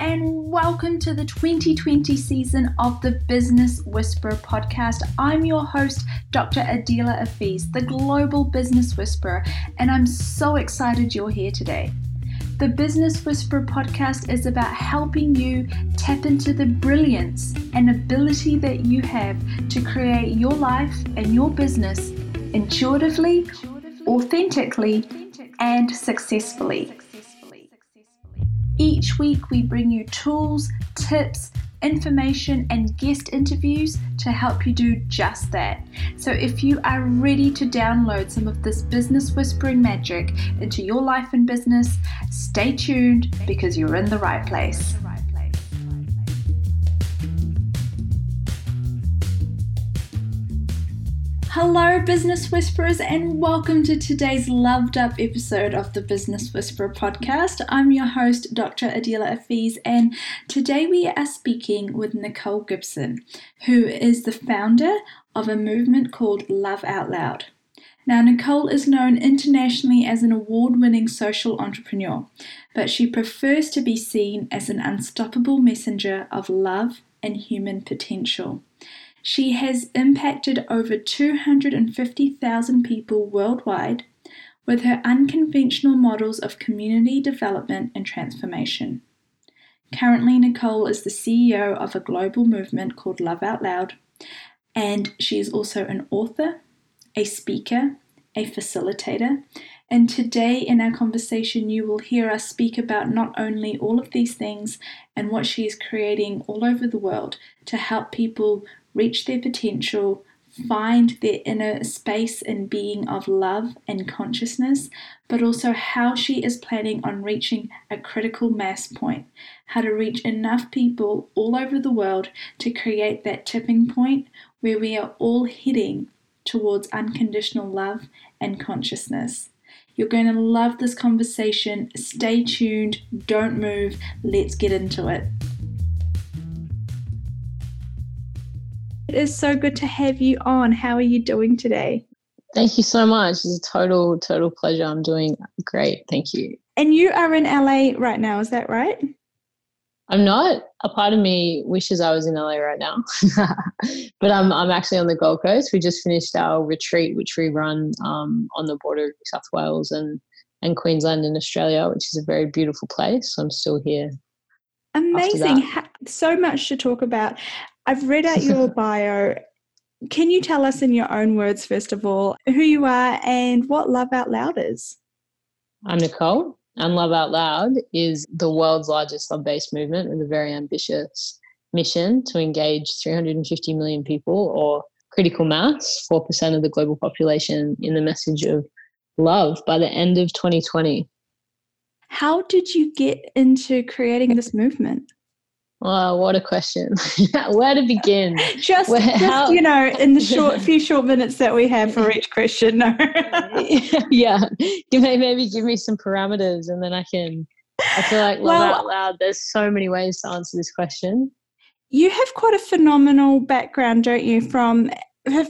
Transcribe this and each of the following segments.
and welcome to the 2020 season of the Business Whisperer podcast. I'm your host, Dr. Adila Afiz, the Global Business Whisperer, and I'm so excited you're here today. The Business Whisperer podcast is about helping you tap into the brilliance and ability that you have to create your life and your business intuitively, authentically, and successfully. Each week, we bring you tools, tips, information, and guest interviews to help you do just that. So, if you are ready to download some of this business whispering magic into your life and business, stay tuned because you're in the right place. Hello, Business Whisperers, and welcome to today's loved up episode of the Business Whisperer podcast. I'm your host, Dr. Adila Afiz, and today we are speaking with Nicole Gibson, who is the founder of a movement called Love Out Loud. Now, Nicole is known internationally as an award winning social entrepreneur, but she prefers to be seen as an unstoppable messenger of love and human potential. She has impacted over 250,000 people worldwide with her unconventional models of community development and transformation. Currently, Nicole is the CEO of a global movement called Love Out Loud, and she is also an author, a speaker, a facilitator. And today, in our conversation, you will hear us speak about not only all of these things and what she is creating all over the world to help people reach their potential, find their inner space and being of love and consciousness, but also how she is planning on reaching a critical mass point, how to reach enough people all over the world to create that tipping point where we are all heading towards unconditional love and consciousness. You're going to love this conversation. Stay tuned, don't move, let's get into it. It is so good to have you on. How are you doing today? Thank you so much. It's a total, total pleasure. I'm doing great. Thank you. And you are in LA right now, is that right? I'm not. A part of me wishes I was in LA right now, but I'm I'm actually on the Gold Coast. We just finished our retreat, which we run um, on the border of New South Wales and and Queensland in Australia, which is a very beautiful place. So I'm still here. Amazing. So much to talk about. I've read out your bio. Can you tell us in your own words, first of all, who you are and what Love Out Loud is? I'm Nicole, and Love Out Loud is the world's largest love based movement with a very ambitious mission to engage 350 million people, or critical mass, 4% of the global population, in the message of love by the end of 2020. How did you get into creating this movement? Oh, what a question. Where to begin? Just, Where, just how... you know, in the short few short minutes that we have for each question. No. yeah. Maybe give me some parameters and then I can I feel like well, out loud, there's so many ways to answer this question. You have quite a phenomenal background, don't you? From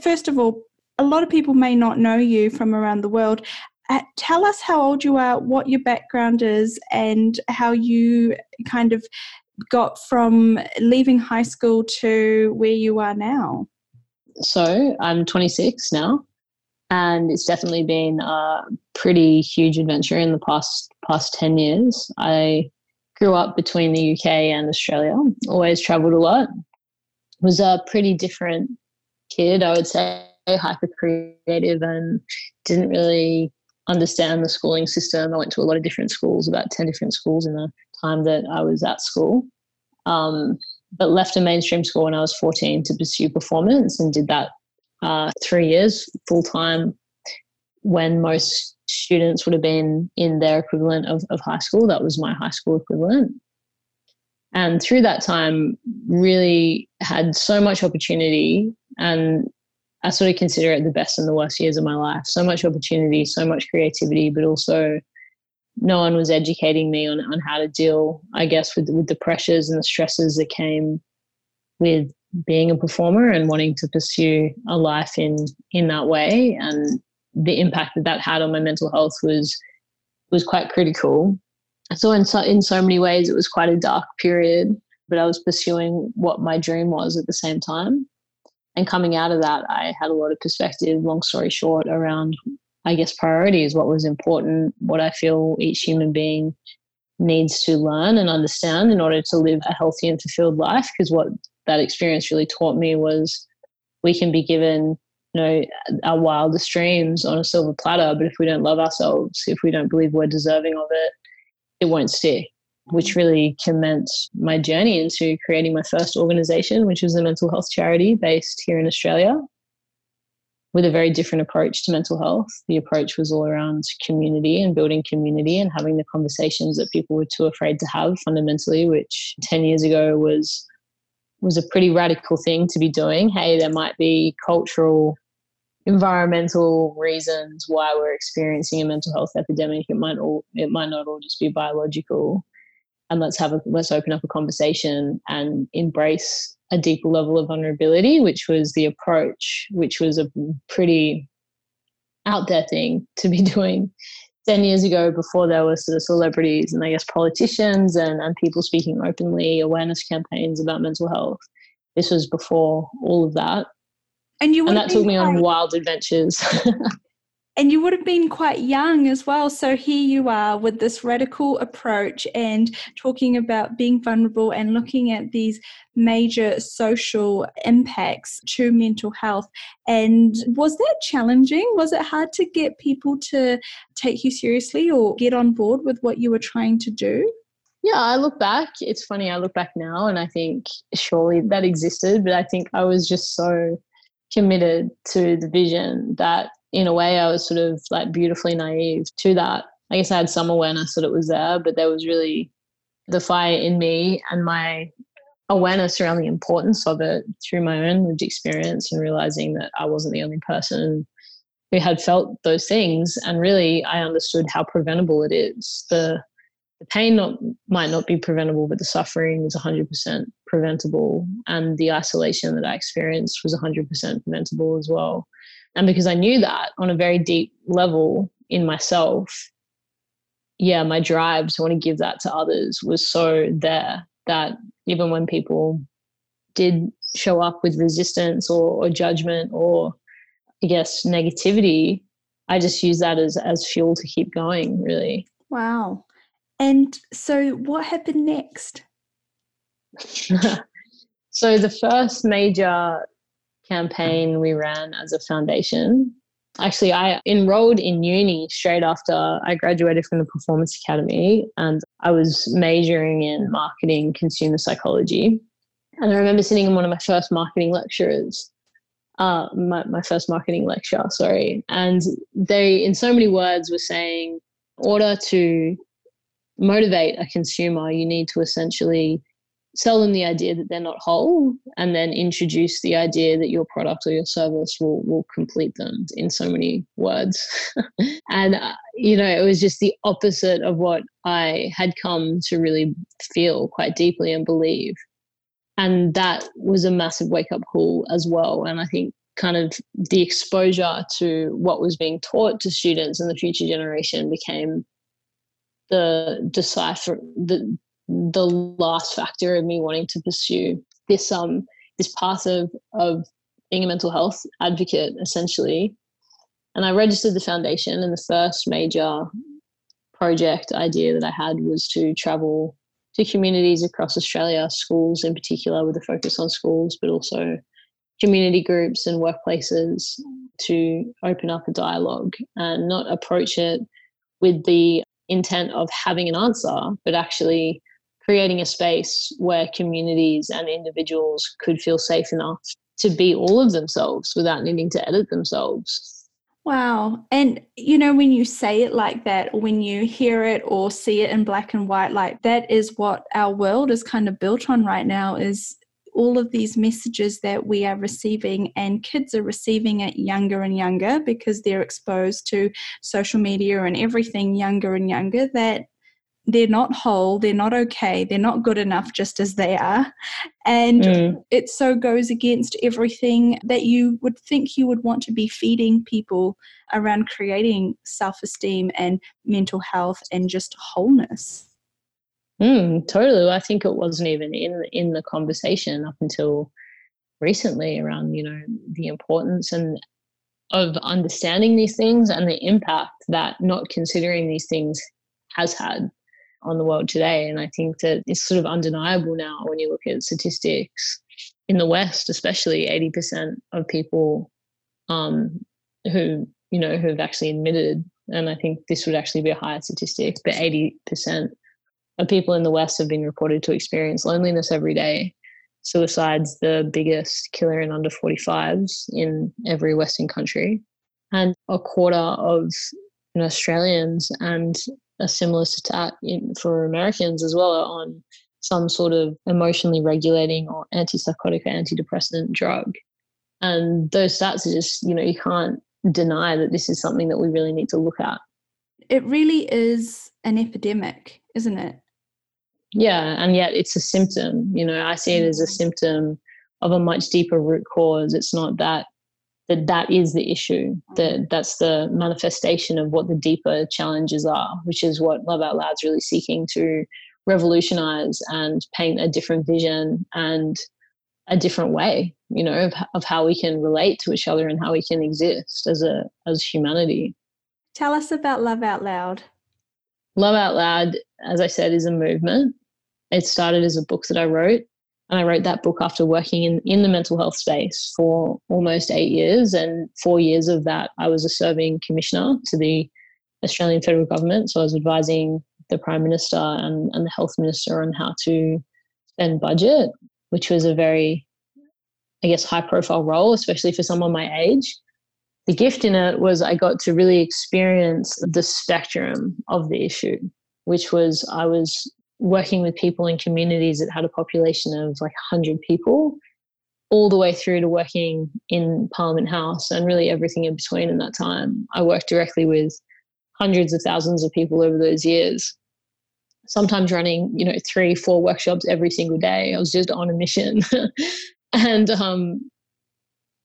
first of all, a lot of people may not know you from around the world. Uh, tell us how old you are, what your background is, and how you kind of got from leaving high school to where you are now? So I'm 26 now, and it's definitely been a pretty huge adventure in the past past 10 years. I grew up between the UK and Australia, always traveled a lot. Was a pretty different kid, I would say, hyper creative and didn't really understand the schooling system. I went to a lot of different schools, about 10 different schools in the time that I was at school. Um, but left a mainstream school when I was 14 to pursue performance and did that uh, three years full time when most students would have been in their equivalent of, of high school. That was my high school equivalent. And through that time, really had so much opportunity. And I sort of consider it the best and the worst years of my life. So much opportunity, so much creativity, but also no one was educating me on, on how to deal, I guess, with, with the pressures and the stresses that came with being a performer and wanting to pursue a life in in that way. And the impact that that had on my mental health was was quite critical. So in so in so many ways it was quite a dark period, but I was pursuing what my dream was at the same time. And coming out of that, I had a lot of perspective, long story short, around I guess priorities, what was important, what I feel each human being needs to learn and understand in order to live a healthy and fulfilled life. Because what that experience really taught me was we can be given you know our wildest dreams on a silver platter but if we don't love ourselves if we don't believe we're deserving of it it won't stick which really commenced my journey into creating my first organization which was a mental health charity based here in australia with a very different approach to mental health. The approach was all around community and building community and having the conversations that people were too afraid to have fundamentally, which 10 years ago was was a pretty radical thing to be doing. Hey, there might be cultural, environmental reasons why we're experiencing a mental health epidemic. It might all it might not all just be biological. And let's have a let's open up a conversation and embrace a deeper level of vulnerability, which was the approach, which was a pretty out there thing to be doing 10 years ago before there were sort of celebrities and I guess politicians and, and people speaking openly, awareness campaigns about mental health. This was before all of that. And you and that took me on wild adventures. and you would have been quite young as well. So here you are with this radical approach and talking about being vulnerable and looking at these major social impacts to mental health. And was that challenging? Was it hard to get people to take you seriously or get on board with what you were trying to do? Yeah, I look back. It's funny, I look back now and I think surely that existed, but I think I was just so committed to the vision that in a way I was sort of like beautifully naive to that. I guess I had some awareness that it was there, but there was really the fire in me and my awareness around the importance of it through my own lived experience and realizing that I wasn't the only person who had felt those things. And really, I understood how preventable it is. The the pain not, might not be preventable, but the suffering is 100% preventable. And the isolation that I experienced was 100% preventable as well. And because I knew that on a very deep level in myself, yeah, my drive to want to give that to others was so there that even when people did show up with resistance or, or judgment or I guess negativity, I just use that as as fuel to keep going, really. Wow. And so what happened next? so the first major campaign we ran as a foundation. Actually, I enrolled in uni straight after I graduated from the Performance Academy and I was majoring in marketing consumer psychology. And I remember sitting in one of my first marketing lecturers, uh, my, my first marketing lecture, sorry. And they, in so many words, were saying, in order to motivate a consumer, you need to essentially sell them the idea that they're not whole and then introduce the idea that your product or your service will will complete them in so many words. And uh, you know it was just the opposite of what i had come to really feel quite deeply and believe. And that was a massive wake up call as well. And i think kind of the exposure to what was being taught to students in the future generation became the decipher the the last factor of me wanting to pursue this um this path of of being a mental health advocate essentially. And i registered the foundation and the first major project idea that i had was to travel to communities across australia schools in particular with a focus on schools but also community groups and workplaces to open up a dialogue and not approach it with the intent of having an answer but actually creating a space where communities and individuals could feel safe enough to be all of themselves without needing to edit themselves. Wow. And you know, when you say it like that, or when you hear it or see it in black and white, like that is what our world is kind of built on right now is all of these messages that we are receiving and kids are receiving it younger and younger because they're exposed to social media and everything younger and younger that they're not whole, they're not okay, they're not good enough just as they are. And mm. it so goes against everything that you would think you would want to be feeding people around creating self esteem and mental health and just wholeness. Mm, totally. I think it wasn't even in in the conversation up until recently around you know the importance and of understanding these things and the impact that not considering these things has had on the world today. And I think that it's sort of undeniable now when you look at statistics in the West, especially 80% of people um, who, you know, who have actually admitted, and I think this would actually be a higher statistic, but 80% of people in the West have been reported to experience loneliness every day. Suicide's the biggest killer in under 45s in every Western country. And a quarter of Australians and a similar stat in, for Americans as well on some sort of emotionally regulating or antipsychotic or antidepressant drug. And those stats are just, you know, you can't deny that this is something that we really need to look at. It really is an epidemic, isn't it? Yeah, and yet it's a symptom. You know, I see it as a mm-hmm. symptom of a much deeper root cause. It's not that that that is the issue. That mm. that's the manifestation of what the deeper challenges are, which is what Love Out Loud's really seeking to revolutionize and paint a different vision and a different way, you know, of, of how we can relate to each other and how we can exist as a as humanity. Tell us about Love Out Loud. Love Out Loud, as I said, is a movement. It started as a book that I wrote. And I wrote that book after working in, in the mental health space for almost eight years. And four years of that, I was a serving commissioner to the Australian federal government. So I was advising the Prime Minister and, and the Health Minister on how to spend budget, which was a very, I guess, high profile role, especially for someone my age. The gift in it was I got to really experience the spectrum of the issue, which was I was working with people in communities that had a population of like 100 people all the way through to working in Parliament House and really everything in between in that time. I worked directly with hundreds of thousands of people over those years. Sometimes running, you know, three, four workshops every single day. I was just on a mission. and um,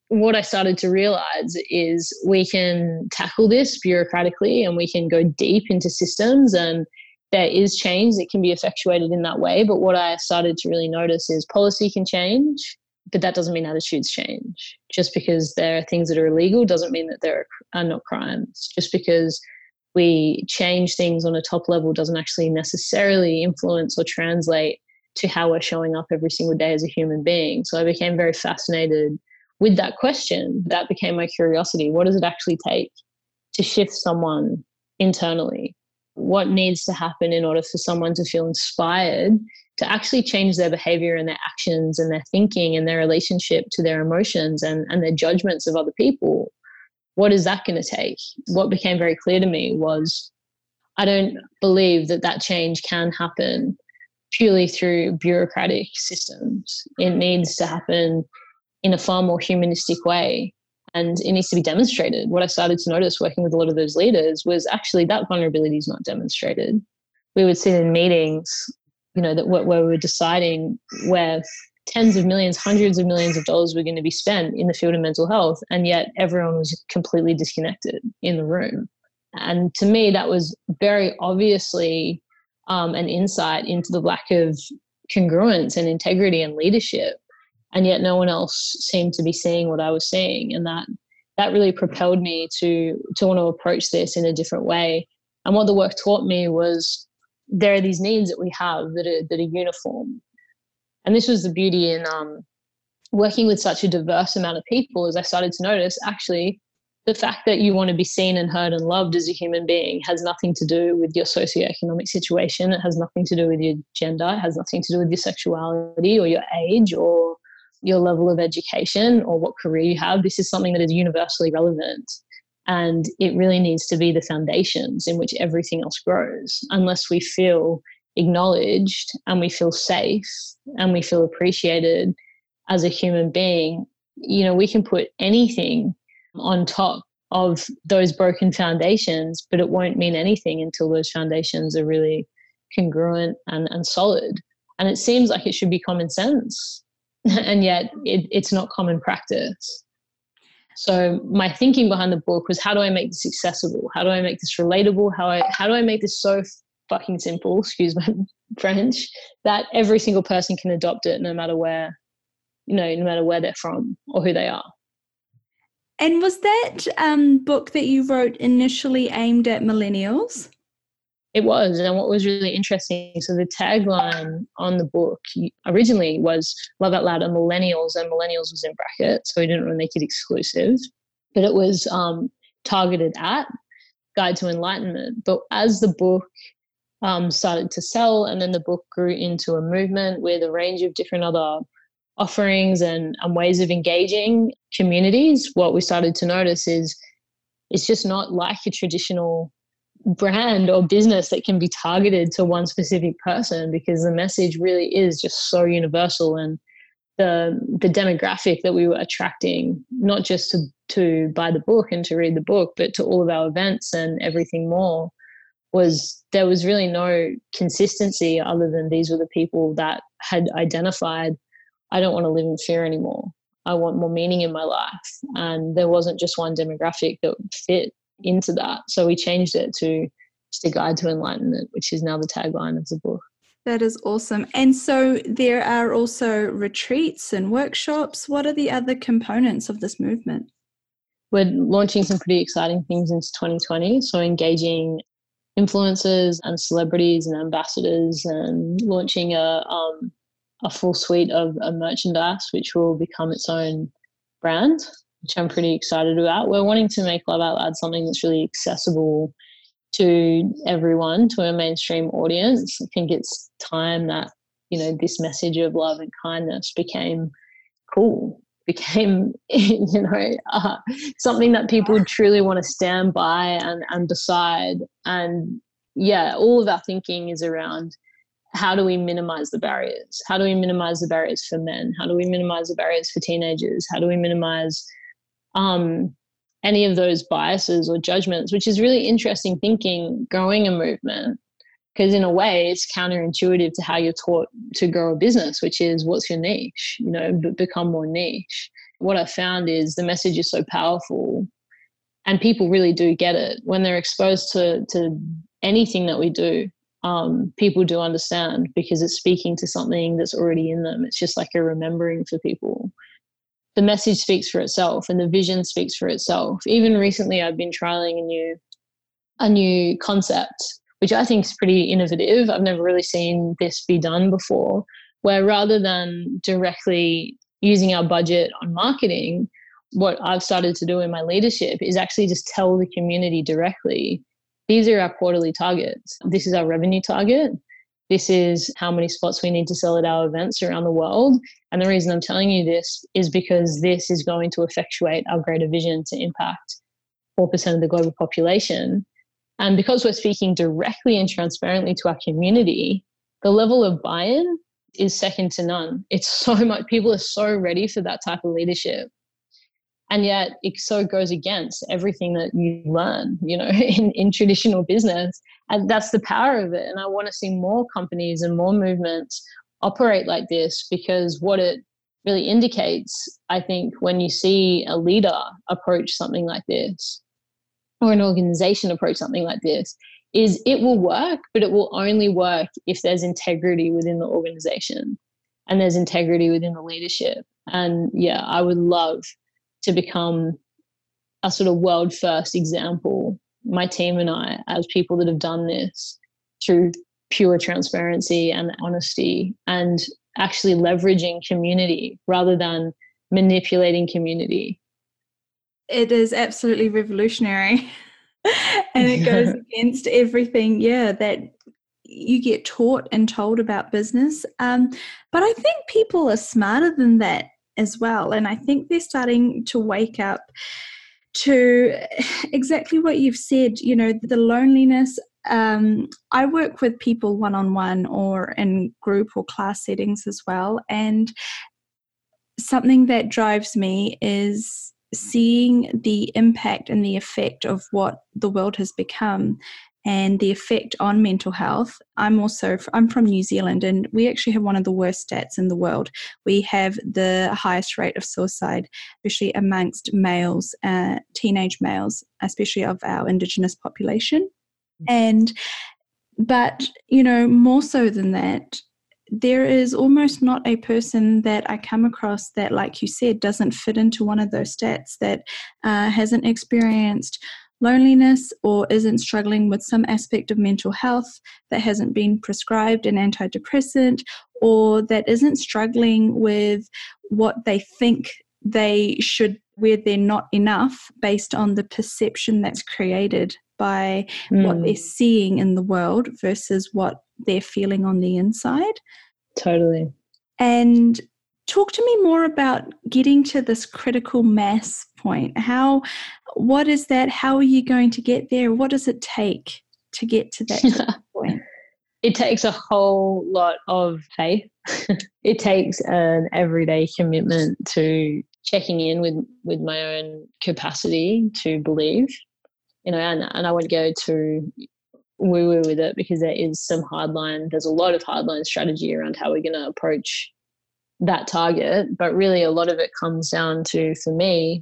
what I started to realize is we can tackle this bureaucratically and we can go deep into systems and there is change that can be effectuated in that way. But what I started to really notice is policy can change, but that doesn't mean attitudes change. Just because there are things that are illegal doesn't mean that there are not crimes. Just because we change things on a top level doesn't actually necessarily influence or translate to how we're showing up every single day as a human being. So I became very fascinated with that question. That became my curiosity. What does it actually take to shift someone internally? What needs to happen in order for someone to feel inspired to actually change their behavior and their actions and their thinking and their relationship to their emotions and, and their judgments of other people. What is that going to take? What became very clear to me was i don't believe that that change can happen purely through bureaucratic systems. It needs to happen in a far more humanistic way and it needs to be demonstrated. What I started to notice working with a lot of those leaders was actually that vulnerability is not demonstrated. We would sit in meetings, you know, that where we were deciding where tens of millions, hundreds of millions of dollars were going to be spent in the field of mental health, and yet everyone was completely disconnected in the room. And to me, that was very obviously um, an insight into the lack of congruence and integrity and leadership and yet no one else seemed to be seeing what I was seeing, and that that really propelled me to to want to approach this in a different way. And what the work taught me was there are these needs that we have that are that are uniform, and this was the beauty in um, working with such a diverse amount of people. As I started to notice, actually, the fact that you want to be seen and heard and loved as a human being has nothing to do with your socioeconomic situation. It has nothing to do with your gender. It has nothing to do with your sexuality or your age or your level of education or what career you have. This is something that is universally relevant. And it really needs to be the foundations in which everything else grows. Unless we feel acknowledged and we feel safe and we feel appreciated as a human being, you know, we can put anything on top of those broken foundations, but it won't mean anything until those foundations are really congruent and, and solid. And it seems like it should be common sense and yet it, it's not common practice. So my thinking behind the book was how do I make this accessible? How do I make this relatable? How I how do I make this so fucking simple, excuse my French, that every single person can adopt it no matter where, you know, no matter where they're from or who they are. And was that um, book that you wrote initially aimed at millennials? It was. And what was really interesting, so the tagline on the book originally was Love Out Loud and Millennials, and Millennials was in brackets, so we didn't want to make it exclusive. But it was um, targeted at Guide to Enlightenment. But as the book um, started to sell, and then the book grew into a movement with a range of different other offerings and, and ways of engaging communities, what we started to notice is it's just not like a traditional brand or business that can be targeted to one specific person because the message really is just so universal and the the demographic that we were attracting not just to to buy the book and to read the book but to all of our events and everything more was there was really no consistency other than these were the people that had identified I don't want to live in fear anymore. I want more meaning in my life. And there wasn't just one demographic that fit into that. So we changed it to just a guide to enlightenment, which is now the tagline of the book. That is awesome. And so there are also retreats and workshops. What are the other components of this movement? We're launching some pretty exciting things into 2020. So engaging influencers and celebrities and ambassadors and launching a um, a full suite of, of merchandise, which will become its own brand, which I'm pretty excited about. We're wanting to make Love Out Loud something that's really accessible to everyone, to a mainstream audience. I think it's time that, you know, this message of love and kindness became cool, became, you know, uh, something that people truly want to stand by and, and decide. And yeah, all of our thinking is around how do we minimize the barriers? How do we minimize the barriers for men? How do we minimize the barriers for teenagers? How do we minimize um, any of those biases or judgments, which is really interesting thinking growing a movement. Because in a way, it's counterintuitive to how you're taught to grow a business, which is what's your niche, you know, b- become more niche. What I found is the message is so powerful and people really do get it when they're exposed to, to anything that we do um, people do understand because it's speaking to something that's already in them. It's just like a remembering for people. The message speaks for itself and the vision speaks for itself. Even recently, I've been trialing a new a new concept, which I think is pretty innovative. I've never really seen this be done before, where rather than directly using our budget on marketing, what I've started to do in my leadership is actually just tell the community directly these are our quarterly targets. This is our revenue target. This is how many spots we need to sell at our events around the world. And the reason I'm telling you this is because this is going to effectuate our greater vision to impact 4% of the global population. And because we're speaking directly and transparently to our community, the level of buy in is second to none. It's so much, people are so ready for that type of leadership and yet it so goes against everything that you learn you know in, in traditional business. And that's the power of it. And i want to see more companies and more movements operate like this because what it really indicates i think when you see a leader approach something like this or an organization approach something like this is it will work but it will only work if there's integrity within the organization and there's integrity within the leadership. And yeah i would love to become a sort of world first example, my team and I, as people that have done this through pure transparency and honesty and actually leveraging community rather than manipulating community. It is absolutely revolutionary. and it goes against everything, yeah, that you get taught and told about business. Um, but I think people are smarter than that as well. And I think they're starting to wake up to exactly what you've said, you know, the loneliness. Um, I work with people one on one or in group or class settings as well. And something that drives me is seeing the impact and the effect of what the world has become and the effect on mental health. I'm also I'm from New Zealand and we actually have one of the worst stats in the world. We have the highest rate of suicide, especially amongst males, uh, teenage males, especially of our indigenous population. And but, you know, more so than that, there is almost not a person that I come across that, like you said, doesn't fit into one of those stats that uh, hasn't experienced loneliness or isn't struggling with some aspect of mental health that hasn't been prescribed an antidepressant or that isn't struggling with what they think they should where they're not enough based on the perception that's created by mm. what they're hmm. seeing in the world versus what they're feeling on the inside. Totally. And talk to me more about getting to this critical mass point. How what is that? How are you going to get there? What does it take to get to that point? It takes a whole lot of faith. it takes an everyday commitment to checking in with with my own capacity to believe you know and, and i won't go to woo woo with it because there is some hardline there's a lot of hardline strategy around how we're going to approach that target but really a lot of it comes down to for me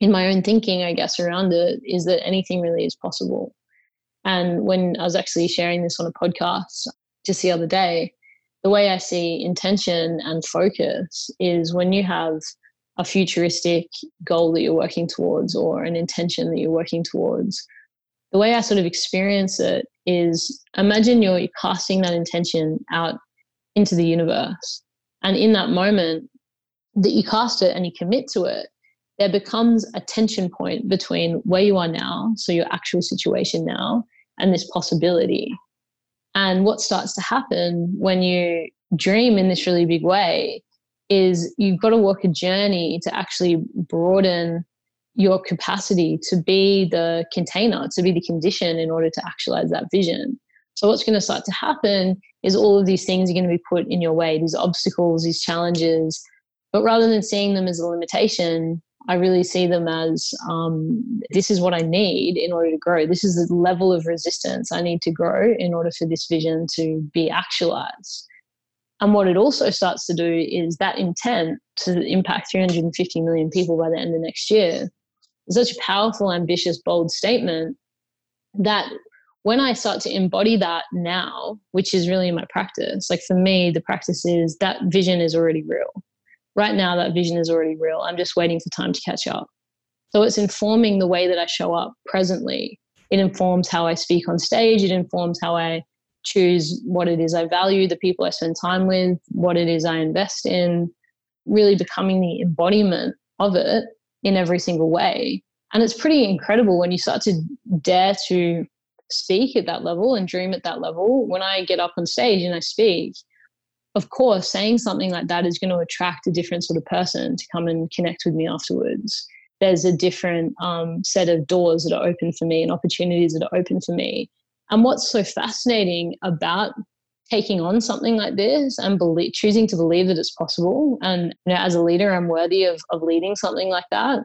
in my own thinking i guess around it is that anything really is possible and when i was actually sharing this on a podcast just the other day the way i see intention and focus is when you have a futuristic goal that you're working towards or an intention that you're working towards. The way I sort of experience it is imagine you're casting that intention out into the universe. And in that moment that you cast it and you commit to it, there becomes a tension point between where you are now, so your actual situation now, and this possibility. And what starts to happen when you dream in this really big way is you've got to walk a journey to actually broaden your capacity to be the container, to be the condition in order to actualize that vision. So, what's going to start to happen is all of these things are going to be put in your way, these obstacles, these challenges. But rather than seeing them as a limitation, I really see them as um, this is what I need in order to grow. This is the level of resistance I need to grow in order for this vision to be actualized. And what it also starts to do is that intent to impact 350 million people by the end of next year is such a powerful, ambitious, bold statement that when I start to embody that now, which is really my practice, like for me, the practice is that vision is already real. Right now, that vision is already real. I'm just waiting for time to catch up. So it's informing the way that I show up presently. It informs how I speak on stage. It informs how I choose what it is I value, the people I spend time with, what it is I invest in, really becoming the embodiment of it in every single way. And it's pretty incredible when you start to dare to speak at that level and dream at that level. When I get up on stage and I speak, of course, saying something like that is going to attract a different sort of person to come and connect with me afterwards. There's a different um, set of doors that are open for me and opportunities that are open for me and what's so fascinating about taking on something like this and believe, choosing to believe that it's possible, and you know, as a leader, I'm worthy of, of leading something like that,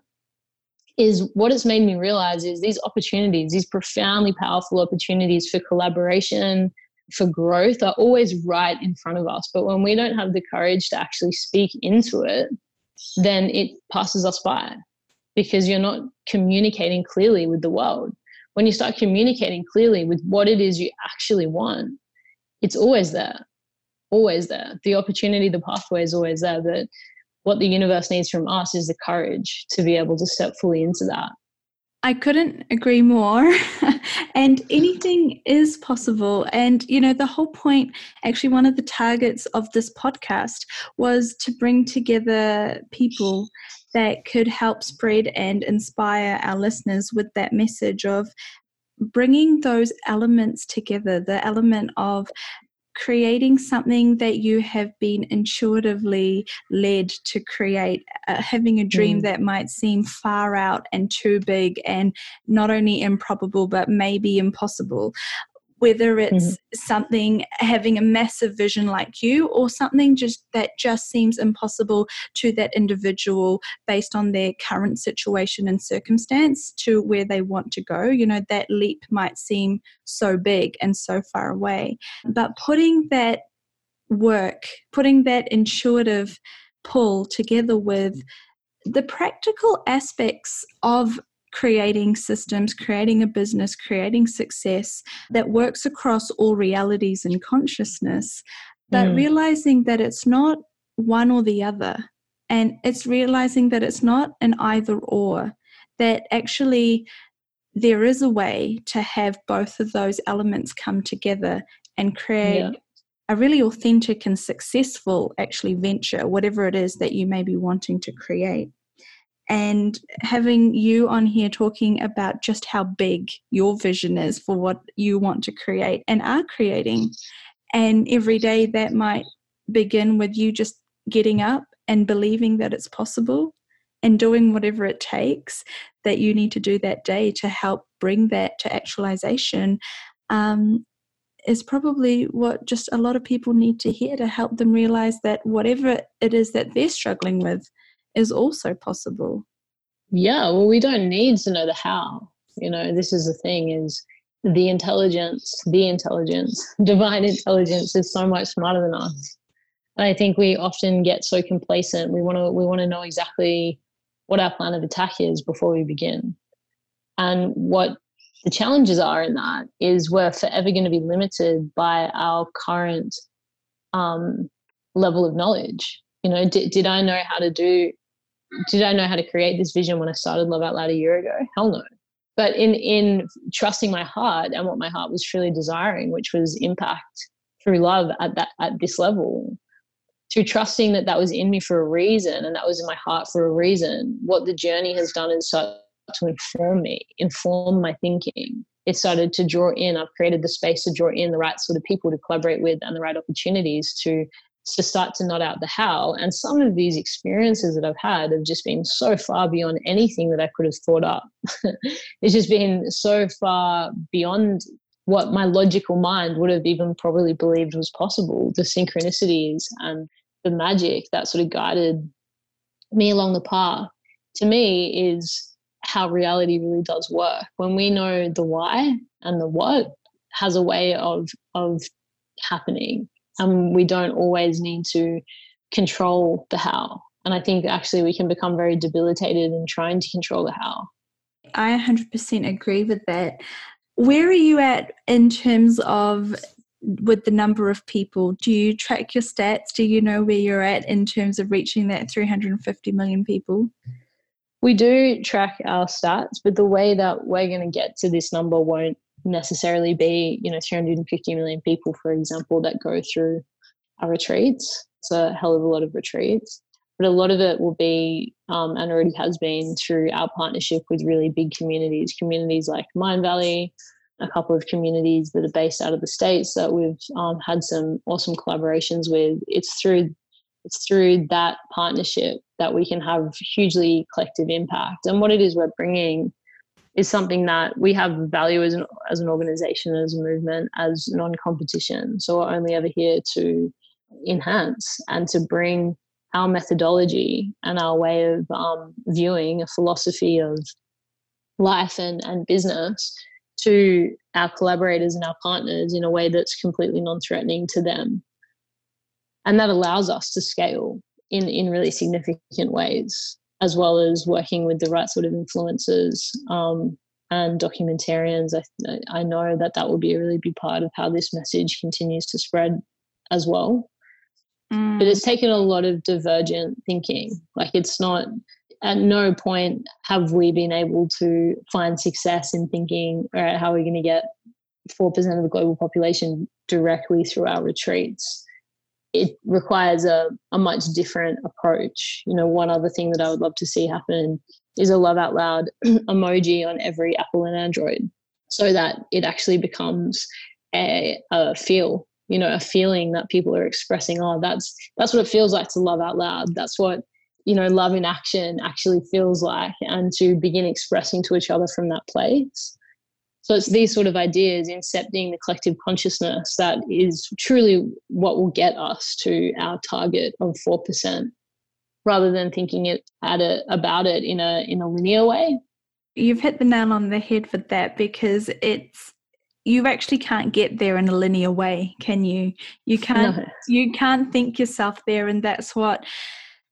is what it's made me realize is these opportunities, these profoundly powerful opportunities for collaboration, for growth are always right in front of us. But when we don't have the courage to actually speak into it, then it passes us by because you're not communicating clearly with the world when you start communicating clearly with what it is you actually want, it's always there, always there. The opportunity, the pathway is always there. But what the universe needs from us is the courage to be able to step fully into that. I couldn't agree more. and anything is possible. And, you know, the whole point, actually, one of the targets of this podcast was to bring together people that could help spread and inspire our listeners with that message of bringing those elements together the element of creating something that you have been intuitively led to create, uh, having a dream mm. that might seem far out and too big and not only improbable but maybe impossible whether it's mm-hmm. something having a massive vision like you or something just that just seems impossible to that individual based on their current situation and circumstance to where they want to go. You know that leap might seem so big and so far away. But putting that work putting that intuitive pull together with the practical aspects of creating systems, creating a business, creating success that works across all realities and consciousness, but mm. realizing that it's not one or the other. And it's realizing that it's not an either or, that actually there is a way to have both of those elements come together and create yeah. a really authentic and successful actually venture, whatever it is that you may be wanting to create and having you on here talking about just how big your vision is for what you want to create and are creating. And every day that might begin with you just getting up and believing that it's possible and doing whatever it takes that you need to do that day to help bring that to actualization um, is probably what just a lot of people need to hear to help them realize that whatever it is that they're struggling with is also possible. Yeah, well, we don't need to know the how. You know, this is the thing is the intelligence, the intelligence, divine intelligence is so much smarter than us. And I think we often get so complacent. We want to we want to know exactly what our plan of attack is before we begin. And what the challenges are in that is we're forever going to be limited by our current um, level of knowledge. You know, did, did I know how to do did I know how to create this vision when I started Love Out Loud a year ago? Hell no. But in in trusting my heart and what my heart was truly desiring, which was impact through love at that at this level, through trusting that that was in me for a reason and that was in my heart for a reason, what the journey has done is start to inform me, inform my thinking. It started to draw in. I've created the space to draw in the right sort of people to collaborate with and the right opportunities to to start to nod out the how. And some of these experiences that I've had have just been so far beyond anything that I could have thought up. it's just been so far beyond what my logical mind would have even probably believed was possible. The synchronicities and the magic that sort of guided me along the path to me is how reality really does work. When we know the why and the what has a way of of happening and we don't always need to control the how. And I think actually we can become very debilitated in trying to control the how. I 100% agree with that. Where are you at in terms of with the number of people? Do you track your stats? Do you know where you're at in terms of reaching that 350 million people? We do track our stats, but the way that we're going to get to this number won't necessarily be, you know, 350 million people, for example, that go through our retreats. It's a hell of a lot of retreats. But a lot of it will be, um, and already has been, through our partnership with really big communities, communities like Mindvalley a couple of communities that are based out of the states that we've um, had some awesome collaborations with. It's through it's through that partnership that we can have hugely collective impact. And what it is we're bringing is something that we have value as an as an organization, as a movement, as non-competition. So we're only ever here to enhance and to bring our methodology and our way of um, viewing a philosophy of life and, and business to our collaborators and our partners in a way that's completely non-threatening to them and that allows us to scale in in really significant ways as well as working with the right sort of influencers um, and documentarians. I, I know that that will be a really big part of how this message continues to spread as well. Mm. But it's taken a lot of divergent thinking. Like it's not, at no point have we been able to find success in thinking, all right, how are we going to get 4% of the global population directly through our retreats? It requires a, a much different approach. You know, one other thing that I would love to see happen is a love out loud emoji on every Apple and Android so that it actually becomes a, a feel, you know, a feeling that people are expressing, oh, that's that's what it feels like to love out loud. That's what, you know, love in action actually feels like and to begin expressing to each other from that place. So it's these sort of ideas, incepting the collective consciousness, that is truly what will get us to our target of four percent, rather than thinking it at it about it in a in a linear way. You've hit the nail on the head for that because it's you actually can't get there in a linear way, can you? You can't no. you can't think yourself there, and that's what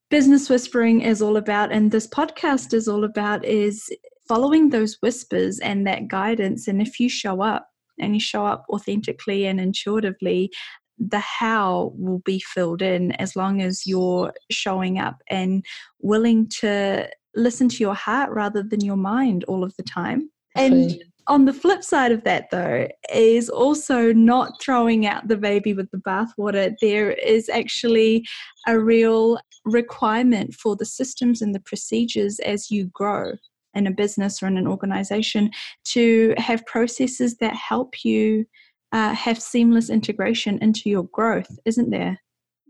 business whispering is all about and this podcast is all about is following those whispers and that guidance, and if you show up and you show up authentically and intuitively, the how will be filled in as long as you're showing up and willing to listen to your heart rather than your mind all of the time. And on the flip side of that, though, is also not throwing out the baby with the bathwater. There is actually a real requirement for the systems and the procedures as you grow in a business or in an organization to have processes that help you uh, have seamless integration into your growth, isn't there?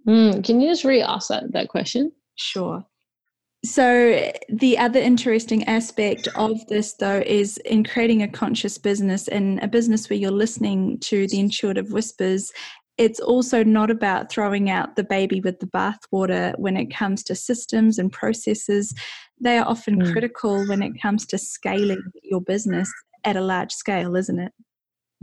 Mm, can you just re ask that, that question? Sure. So, the other interesting aspect of this, though, is in creating a conscious business and a business where you're listening to the intuitive whispers. It's also not about throwing out the baby with the bathwater when it comes to systems and processes. They are often mm. critical when it comes to scaling your business at a large scale, isn't it?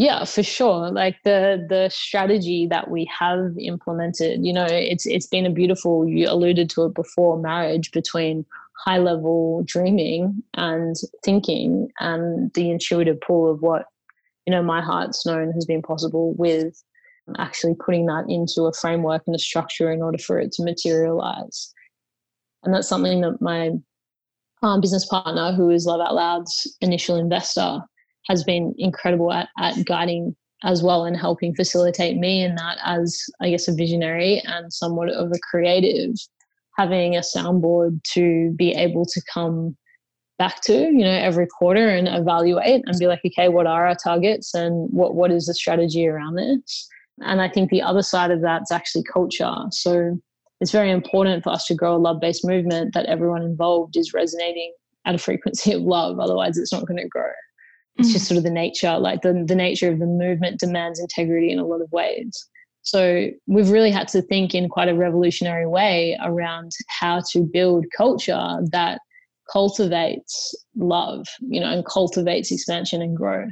Yeah, for sure. Like the the strategy that we have implemented, you know, it's it's been a beautiful. You alluded to it before, marriage between high level dreaming and thinking, and the intuitive pull of what you know my heart's known has been possible with actually putting that into a framework and a structure in order for it to materialize. And that's something that my um, business partner, who is Love Out Loud's initial investor, has been incredible at, at guiding as well and helping facilitate me in that as I guess a visionary and somewhat of a creative, having a soundboard to be able to come back to, you know, every quarter and evaluate and be like, okay, what are our targets and what what is the strategy around this? And I think the other side of that is actually culture. So it's very important for us to grow a love-based movement that everyone involved is resonating at a frequency of love. Otherwise it's not going to grow it's mm. just sort of the nature like the, the nature of the movement demands integrity in a lot of ways so we've really had to think in quite a revolutionary way around how to build culture that cultivates love you know and cultivates expansion and growth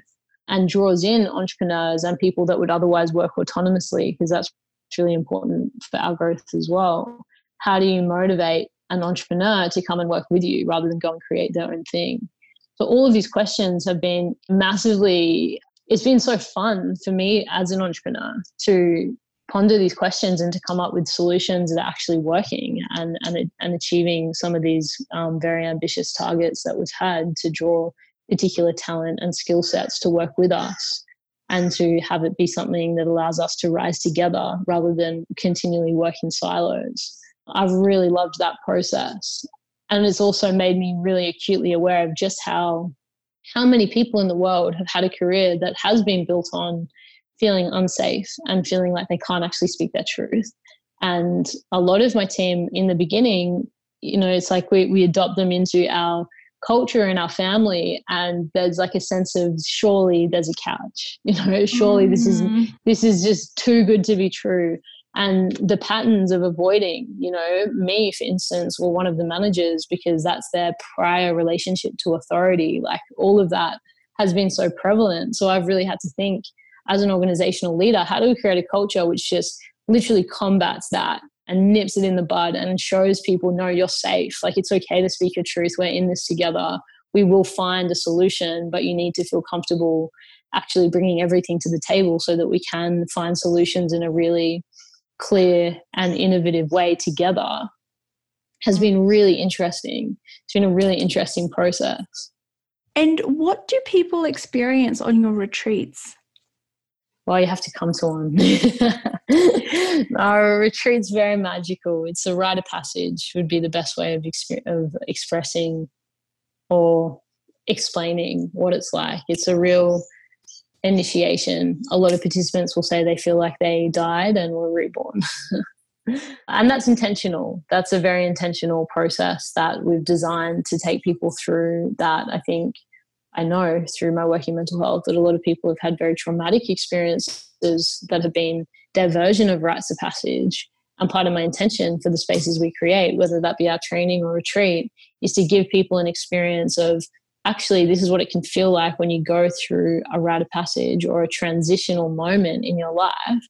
and draws in entrepreneurs and people that would otherwise work autonomously because that's really important for our growth as well. How do you motivate an entrepreneur to come and work with you rather than go and create their own thing? So all of these questions have been massively, it's been so fun for me as an entrepreneur to ponder these questions and to come up with solutions that are actually working and, and, and achieving some of these um, very ambitious targets that we've had to draw particular talent and skill sets to work with us and to have it be something that allows us to rise together rather than continually work in silos. I've really loved that process and it's also made me really acutely aware of just how how many people in the world have had a career that has been built on feeling unsafe and feeling like they can't actually speak their truth and a lot of my team in the beginning you know it's like we, we adopt them into our culture in our family and there's like a sense of surely there's a catch you know surely mm-hmm. this is mm-hmm. this is just too good to be true and the patterns of avoiding you know me for instance or one of the managers because that's their prior relationship to authority like all of that has been so prevalent so i've really had to think as an organizational leader how do we create a culture which just literally combats that and nips it in the bud and shows people no you're safe like it's okay to speak your truth we're in this together we will find a solution but you need to feel comfortable actually bringing everything to the table so that we can find solutions in a really clear and innovative way together has been really interesting. It's been a really interesting process. And what do people experience on your retreats? Well, you have to come to one. Our retreat's very magical. It's a rite of passage, would be the best way of, exp- of expressing or explaining what it's like. It's a real initiation, a lot of participants will say they feel like they died and were reborn. and that's intentional. That's a very intentional process that we've designed to take people through that. I think I know through my work in mental health that a lot of people have had very traumatic experiences that have been their version of rites of passage. And part of my intention for the spaces we create, whether that be our training or retreat, is to give people an experience of actually this is what it can feel like when you go through a rite of passage or a transitional moment in your life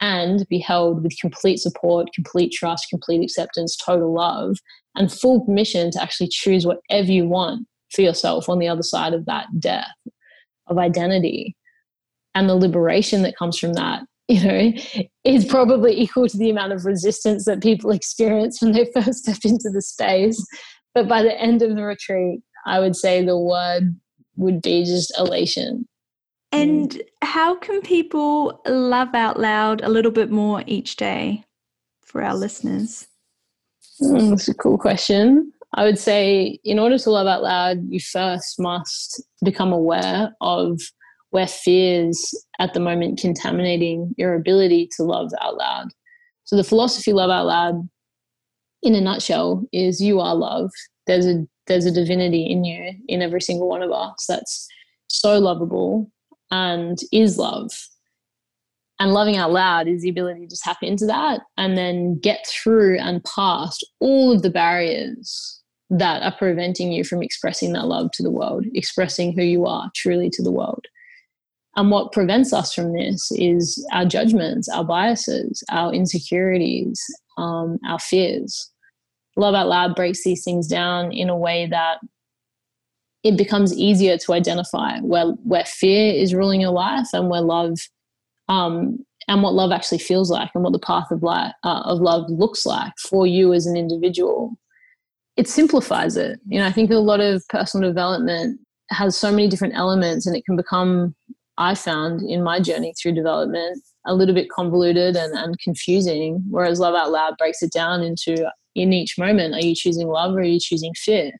and be held with complete support, complete trust, complete acceptance, total love, and full permission to actually choose whatever you want for yourself on the other side of that death of identity. And the liberation that comes from that you know is probably equal to the amount of resistance that people experience when they first step into the space. But by the end of the retreat i would say the word would be just elation. And how can people love out loud a little bit more each day for our listeners? Mm, that's a cool question I would say, in order to love out loud, you first must become aware of where fears at the moment contaminating your ability to love out loud. So the philosophy love out loud, in a nutshell, is you are love. There's a there's a divinity in you, in every single one of us that's so lovable and is love. And loving out loud is the ability to tap into that and then get through and past all of the barriers that are preventing you from expressing that love to the world, expressing who you are truly to the world. And what prevents us from this is our judgments, our biases, our insecurities, um, our fears. Love Out Loud breaks these things down in a way that it becomes easier to identify where, where fear is ruling your life and where love um, and what love actually feels like and what the path of, life, uh, of love looks like for you as an individual it simplifies it. You know, I think a lot of personal development has so many different elements and it can become, I found in my journey through development, a little bit convoluted and, and confusing. Whereas Love Out Loud breaks it down into in each moment, are you choosing love or are you choosing fear?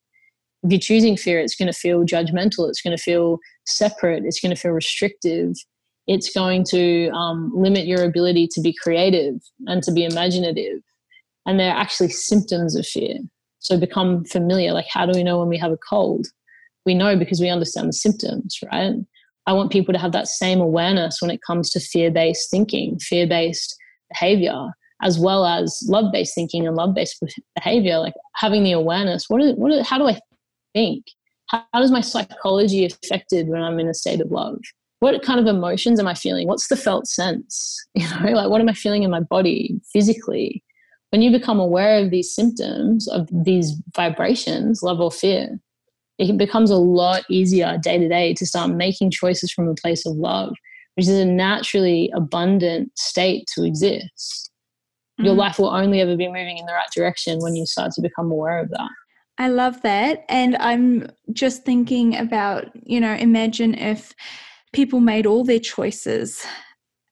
If you're choosing fear, it's going to feel judgmental, it's going to feel separate, it's going to feel restrictive, it's going to um, limit your ability to be creative and to be imaginative. And they're actually symptoms of fear. So become familiar. Like, how do we know when we have a cold? We know because we understand the symptoms, right? I want people to have that same awareness when it comes to fear based thinking, fear based behavior, as well as love based thinking and love based behavior. Like having the awareness what, is, what is, how do I think? How, how is my psychology affected when I'm in a state of love? What kind of emotions am I feeling? What's the felt sense? You know, like what am I feeling in my body physically? When you become aware of these symptoms of these vibrations, love or fear, it becomes a lot easier day to day to start making choices from a place of love, which is a naturally abundant state to exist. Mm-hmm. Your life will only ever be moving in the right direction when you start to become aware of that. I love that. And I'm just thinking about, you know, imagine if people made all their choices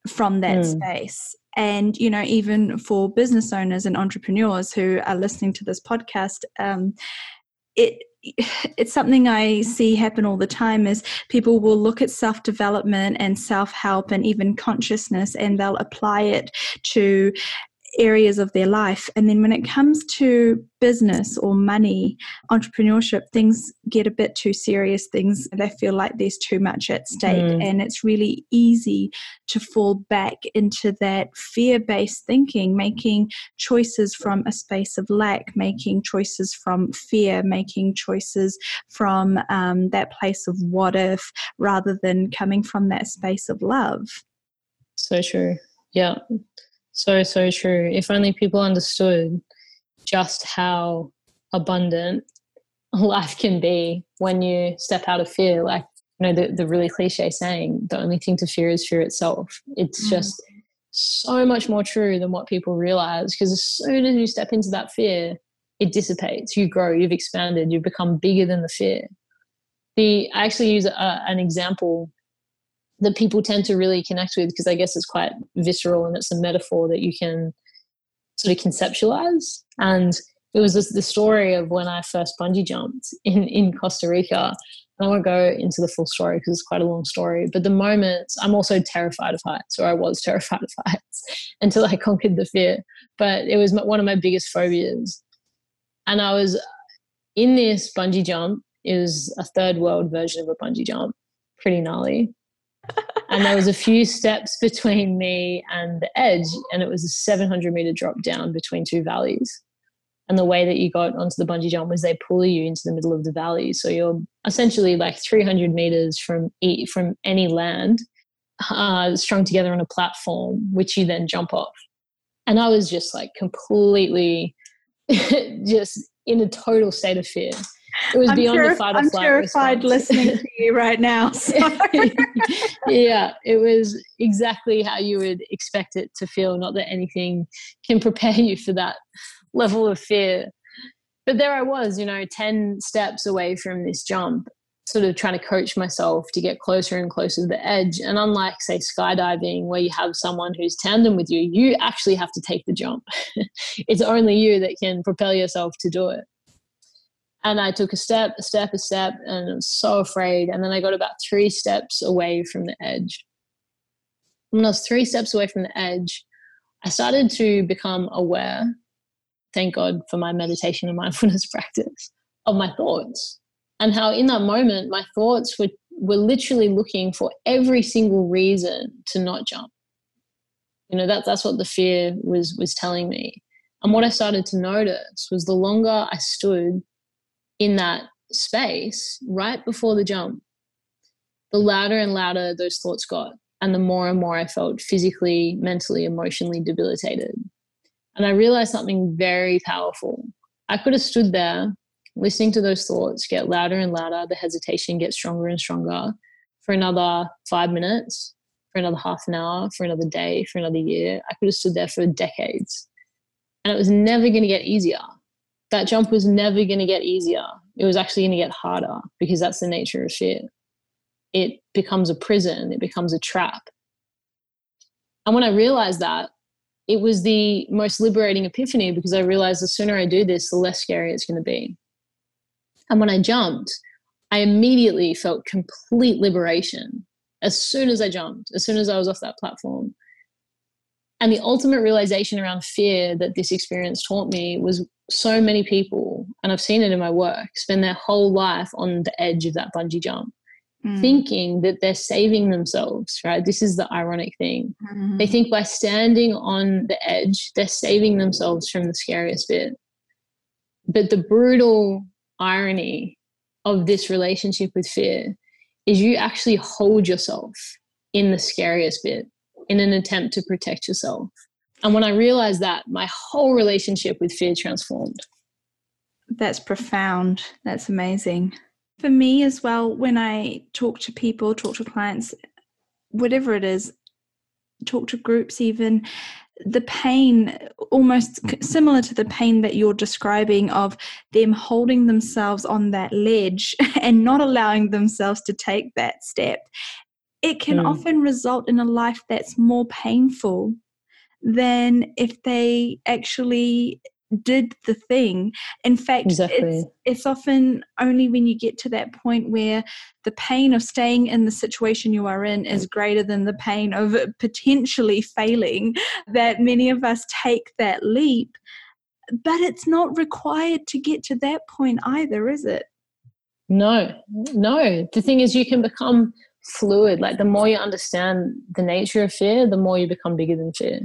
from that mm. space and you know even for business owners and entrepreneurs who are listening to this podcast um, it it's something I see happen all the time is people will look at self development and self help and even consciousness and they'll apply it to areas of their life. And then when it comes to business or money, entrepreneurship, things get a bit too serious. Things they feel like there's too much at stake. Mm. And it's really easy to fall back into that fear based thinking, making choices from a space of lack, making choices from fear, making choices from um, that place of what if rather than coming from that space of love. So true. Yeah. So, so true. If only people understood just how abundant life can be when you step out of fear. Like, you know, the, the really cliche saying, the only thing to fear is fear itself. It's mm. just so much more true than what people realize because as soon as you step into that fear, it dissipates. You grow, you've expanded, you've become bigger than the fear. The, I actually use a, an example that people tend to really connect with because I guess it's quite visceral and it's a metaphor that you can sort of conceptualize. And it was the story of when I first bungee jumped in, in Costa Rica. And I won't go into the full story because it's quite a long story. But the moment I'm also terrified of heights, or I was terrified of heights until I conquered the fear. But it was one of my biggest phobias. And I was in this bungee jump. It was a third world version of a bungee jump, pretty gnarly and there was a few steps between me and the edge and it was a 700 meter drop down between two valleys. And the way that you got onto the bungee jump was they pull you into the middle of the valley. So you're essentially like 300 meters from from any land uh, strung together on a platform which you then jump off. And i was just like completely just in a total state of fear it was I'm beyond terrif- the fight or I'm flight terrified response. listening to you right now. So. yeah, it was exactly how you would expect it to feel. Not that anything can prepare you for that level of fear. But there I was, you know, 10 steps away from this jump, sort of trying to coach myself to get closer and closer to the edge. And unlike, say, skydiving, where you have someone who's tandem with you, you actually have to take the jump. it's only you that can propel yourself to do it. And I took a step, a step, a step, and I was so afraid. And then I got about three steps away from the edge. When I was three steps away from the edge, I started to become aware, thank God for my meditation and mindfulness practice, of my thoughts. And how in that moment, my thoughts were, were literally looking for every single reason to not jump. You know, that, that's what the fear was, was telling me. And what I started to notice was the longer I stood in that space right before the jump, the louder and louder those thoughts got. And the more and more I felt physically, mentally, emotionally debilitated. And I realized something very powerful. I could have stood there listening to those thoughts get louder and louder, the hesitation gets stronger and stronger for another five minutes, for another half an hour, for another day, for another year. I could have stood there for decades. And it was never going to get easier that jump was never going to get easier. It was actually going to get harder because that's the nature of fear. It becomes a prison, it becomes a trap. And when I realized that, it was the most liberating epiphany because I realized the sooner I do this, the less scary it's going to be. And when I jumped, I immediately felt complete liberation as soon as I jumped, as soon as I was off that platform. And the ultimate realization around fear that this experience taught me was so many people, and I've seen it in my work, spend their whole life on the edge of that bungee jump, mm. thinking that they're saving themselves, right? This is the ironic thing. Mm-hmm. They think by standing on the edge, they're saving themselves from the scariest bit. But the brutal irony of this relationship with fear is you actually hold yourself in the scariest bit in an attempt to protect yourself. And when I realized that, my whole relationship with fear transformed. That's profound. That's amazing. For me as well, when I talk to people, talk to clients, whatever it is, talk to groups even, the pain almost similar to the pain that you're describing of them holding themselves on that ledge and not allowing themselves to take that step it can mm. often result in a life that's more painful than if they actually did the thing. In fact, exactly. it's, it's often only when you get to that point where the pain of staying in the situation you are in is greater than the pain of potentially failing that many of us take that leap. But it's not required to get to that point either, is it? No, no. The thing is, you can become fluid. Like the more you understand the nature of fear, the more you become bigger than fear.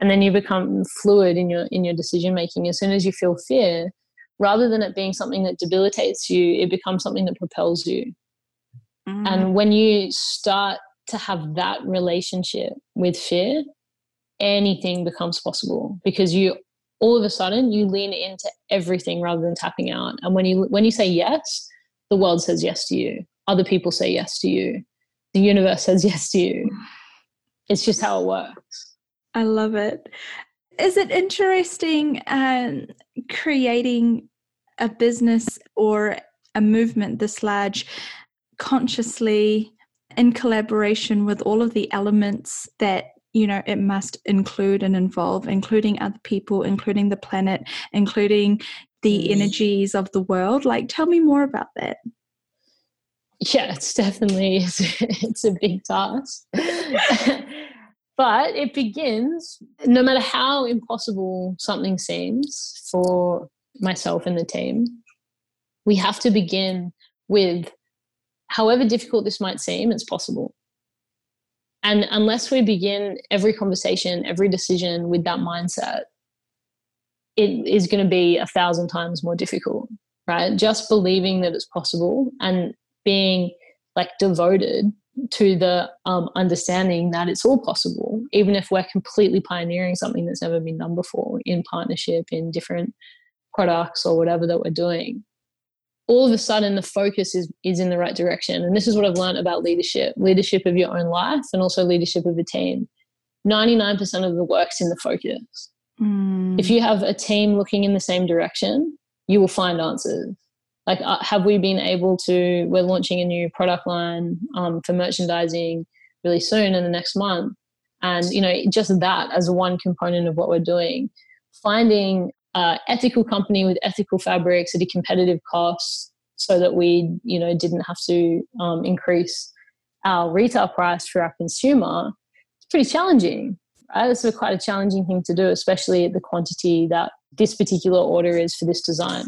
And then you become fluid in your in your decision making. As soon as you feel fear, rather than it being something that debilitates you, it becomes something that propels you. Mm. And when you start to have that relationship with fear, anything becomes possible because you all of a sudden you lean into everything rather than tapping out. And when you when you say yes, the world says yes to you. Other people say yes to you the universe says yes to you. It's just how it works. I love it. Is it interesting uh, creating a business or a movement this large consciously in collaboration with all of the elements that you know it must include and involve including other people including the planet including the energies of the world like tell me more about that yeah, it's definitely it's, a big task. but it begins no matter how impossible something seems for myself and the team we have to begin with however difficult this might seem it's possible and unless we begin every conversation every decision with that mindset it is going to be a thousand times more difficult right just believing that it's possible and being like devoted to the um, understanding that it's all possible, even if we're completely pioneering something that's never been done before in partnership, in different products or whatever that we're doing. all of a sudden the focus is is in the right direction. And this is what I've learned about leadership, leadership of your own life and also leadership of a team. 99% of the work's in the focus. Mm. If you have a team looking in the same direction, you will find answers. Like, uh, have we been able to? We're launching a new product line um, for merchandising really soon in the next month. And, you know, just that as one component of what we're doing. Finding uh, ethical company with ethical fabrics at a competitive cost so that we you know didn't have to um, increase our retail price for our consumer it's pretty challenging right it's quite a challenging thing to do especially at the quantity that this particular order is for this design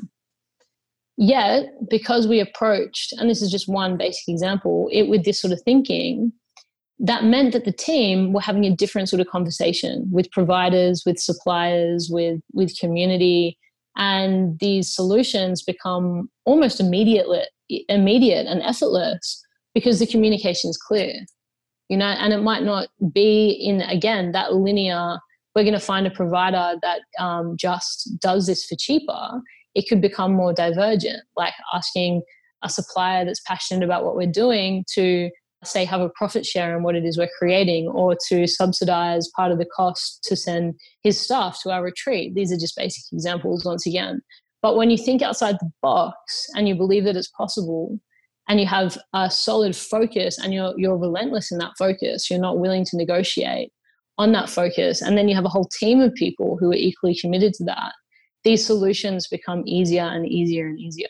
yet because we approached and this is just one basic example it with this sort of thinking that meant that the team were having a different sort of conversation with providers, with suppliers, with with community, and these solutions become almost immediate, immediate and effortless because the communication is clear. You know, and it might not be in again that linear. We're going to find a provider that um, just does this for cheaper. It could become more divergent, like asking a supplier that's passionate about what we're doing to say have a profit share in what it is we're creating or to subsidize part of the cost to send his staff to our retreat. These are just basic examples once again. But when you think outside the box and you believe that it's possible and you have a solid focus and you're you're relentless in that focus you're not willing to negotiate on that focus and then you have a whole team of people who are equally committed to that these solutions become easier and easier and easier.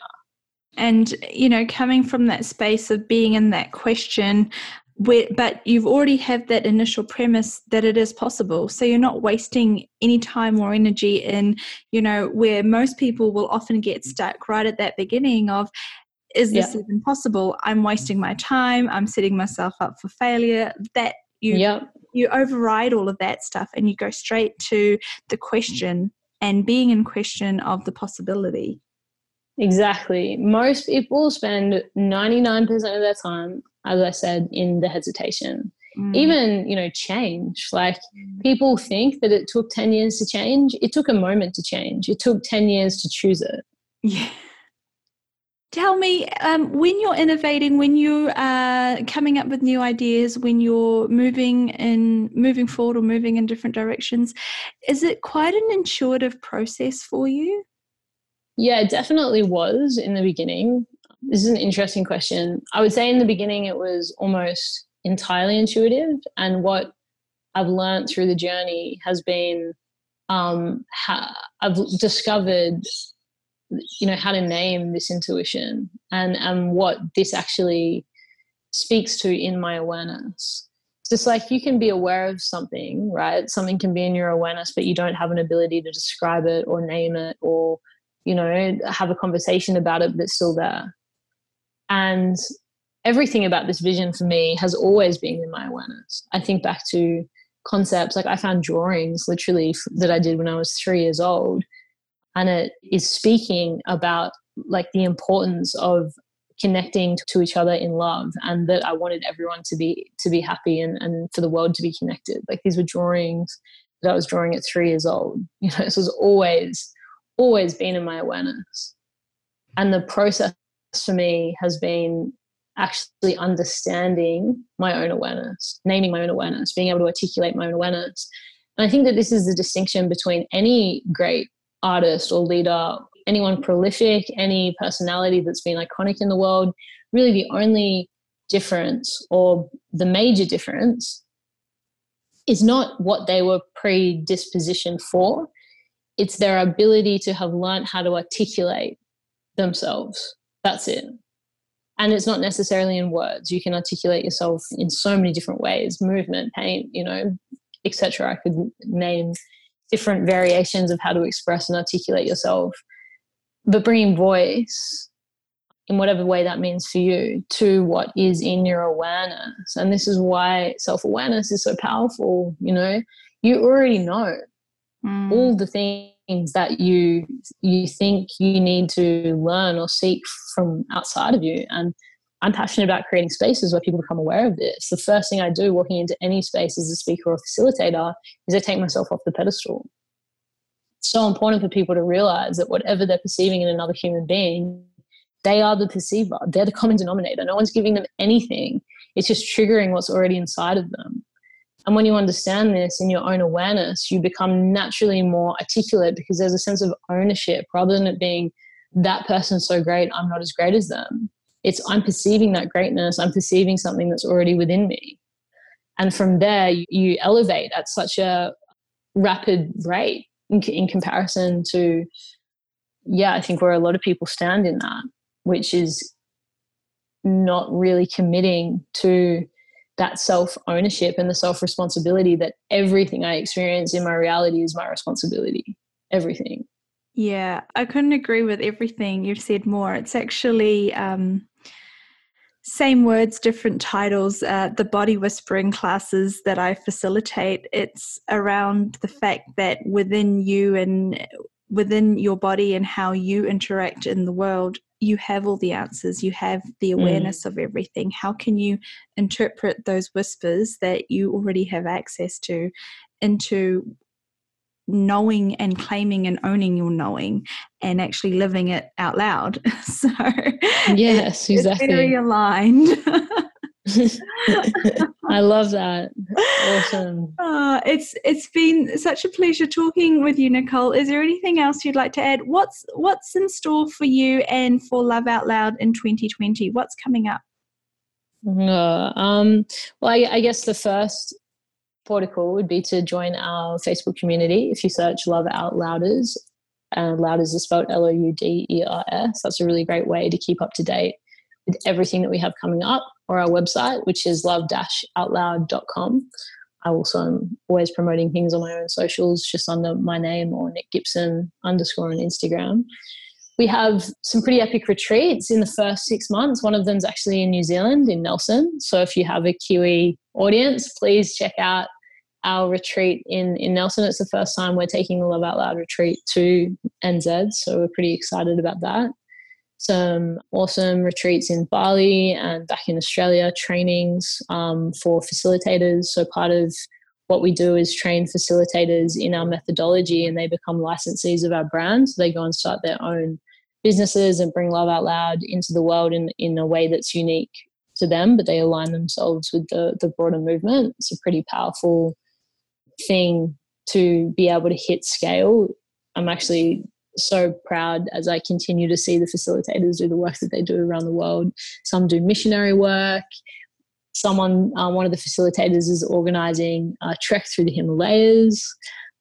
And you know coming from that space of being in that question where, but you've already have that initial premise that it is possible. So you're not wasting any time or energy in you know where most people will often get stuck right at that beginning of is this yeah. even possible? I'm wasting my time. I'm setting myself up for failure. That you yeah. you override all of that stuff and you go straight to the question and being in question of the possibility Exactly. Most people spend 99% of their time, as I said, in the hesitation. Mm. Even, you know, change. Like mm. people think that it took 10 years to change. It took a moment to change. It took 10 years to choose it. Yeah. Tell me, um, when you're innovating, when you are coming up with new ideas, when you're moving in, moving forward or moving in different directions, is it quite an intuitive process for you? Yeah, it definitely was in the beginning. This is an interesting question. I would say in the beginning it was almost entirely intuitive, and what I've learned through the journey has been um, how I've discovered, you know, how to name this intuition and and what this actually speaks to in my awareness. It's just like you can be aware of something, right? Something can be in your awareness, but you don't have an ability to describe it or name it or you know, have a conversation about it, but it's still there. And everything about this vision for me has always been in my awareness. I think back to concepts like I found drawings literally that I did when I was three years old, and it is speaking about like the importance of connecting to each other in love and that I wanted everyone to be to be happy and, and for the world to be connected. Like these were drawings that I was drawing at three years old. You know, this was always always been in my awareness. And the process for me has been actually understanding my own awareness, naming my own awareness, being able to articulate my own awareness. And I think that this is the distinction between any great artist or leader, anyone prolific, any personality that's been iconic in the world. Really, the only difference or the major difference is not what they were predispositioned for, it's their ability to have learned how to articulate themselves. That's it. And it's not necessarily in words. You can articulate yourself in so many different ways movement, paint, you know, etc. I could name different variations of how to express and articulate yourself. But bringing voice in whatever way that means for you to what is in your awareness. And this is why self awareness is so powerful. You know, you already know mm. all the things that you you think you need to learn or seek from outside of you and i'm passionate about creating spaces where people become aware of this the first thing i do walking into any space as a speaker or facilitator is i take myself off the pedestal it's so important for people to realize that whatever they're perceiving in another human being they are the perceiver. They're the common denominator. No one's giving them anything. It's just triggering what's already inside of them. And when you understand this in your own awareness, you become naturally more articulate because there's a sense of ownership rather than it being that person's so great, I'm not as great as them. It's I'm perceiving that greatness, I'm perceiving something that's already within me. And from there, you, elevate at such a rapid rate in, in comparison to, yeah, I think where a lot of people stand in that, which is not really committing to that self ownership and the self responsibility that everything I experience in my reality is my responsibility. Everything. Yeah, I couldn't agree with everything you've said more. It's actually um, same words, different titles. Uh, the body whispering classes that I facilitate, it's around the fact that within you and within your body and how you interact in the world, you have all the answers, you have the mm. awareness mm. of everything. How can you interpret those whispers that you already have access to into knowing and claiming and owning your knowing and actually living it out loud? so, yes, exactly. very aligned. I love that. Awesome. Uh, it's it's been such a pleasure talking with you, Nicole. Is there anything else you'd like to add? What's what's in store for you and for Love Out Loud in 2020? What's coming up? Uh, um, well, I, I guess the first protocol would be to join our Facebook community. If you search Love Out Louders, and Louders is spelled L O U D E R S. That's a really great way to keep up to date with everything that we have coming up or our website, which is love-outloud.com. I also am always promoting things on my own socials just under my name or Nick Gibson underscore on Instagram. We have some pretty epic retreats in the first six months. One of them is actually in New Zealand, in Nelson. So if you have a Kiwi audience, please check out our retreat in, in Nelson. It's the first time we're taking the Love Out Loud retreat to NZ. So we're pretty excited about that some awesome retreats in Bali and back in Australia, trainings um, for facilitators. So, part of what we do is train facilitators in our methodology and they become licensees of our brand. So, they go and start their own businesses and bring Love Out Loud into the world in, in a way that's unique to them, but they align themselves with the, the broader movement. It's a pretty powerful thing to be able to hit scale. I'm actually so proud as I continue to see the facilitators do the work that they do around the world. Some do missionary work. Someone, um, one of the facilitators, is organizing a trek through the Himalayas.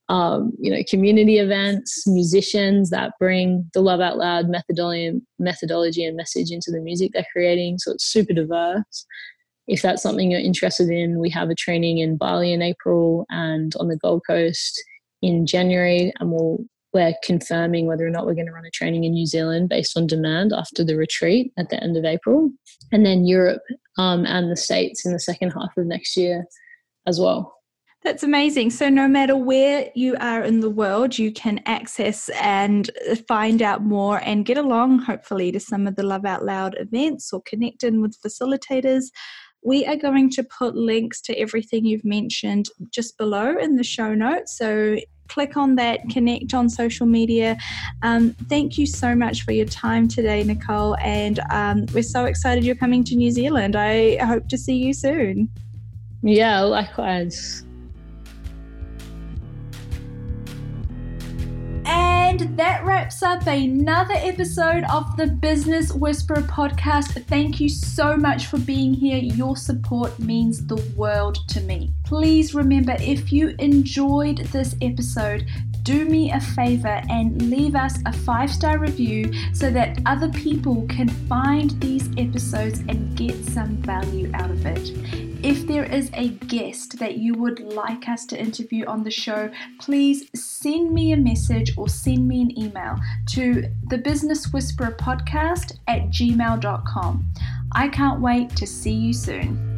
Um, you know, community events, musicians that bring the Love Out Loud methodology, methodology and message into the music they're creating. So it's super diverse. If that's something you're interested in, we have a training in Bali in April and on the Gold Coast in January, and we'll we're confirming whether or not we're going to run a training in New Zealand based on demand after the retreat at the end of April, and then Europe um, and the States in the second half of next year as well. That's amazing. So, no matter where you are in the world, you can access and find out more and get along, hopefully, to some of the Love Out Loud events or connect in with facilitators. We are going to put links to everything you've mentioned just below in the show notes. So, click on that, connect on social media. Um, thank you so much for your time today, Nicole. And um, we're so excited you're coming to New Zealand. I hope to see you soon. Yeah, likewise. And that wraps up another episode of the Business Whisperer podcast. Thank you so much for being here. Your support means the world to me. Please remember if you enjoyed this episode, do me a favor and leave us a five star review so that other people can find these episodes and get some value out of it. If there is a guest that you would like us to interview on the show, please send me a message or send me an email to the Business Whisperer podcast at gmail.com. I can't wait to see you soon.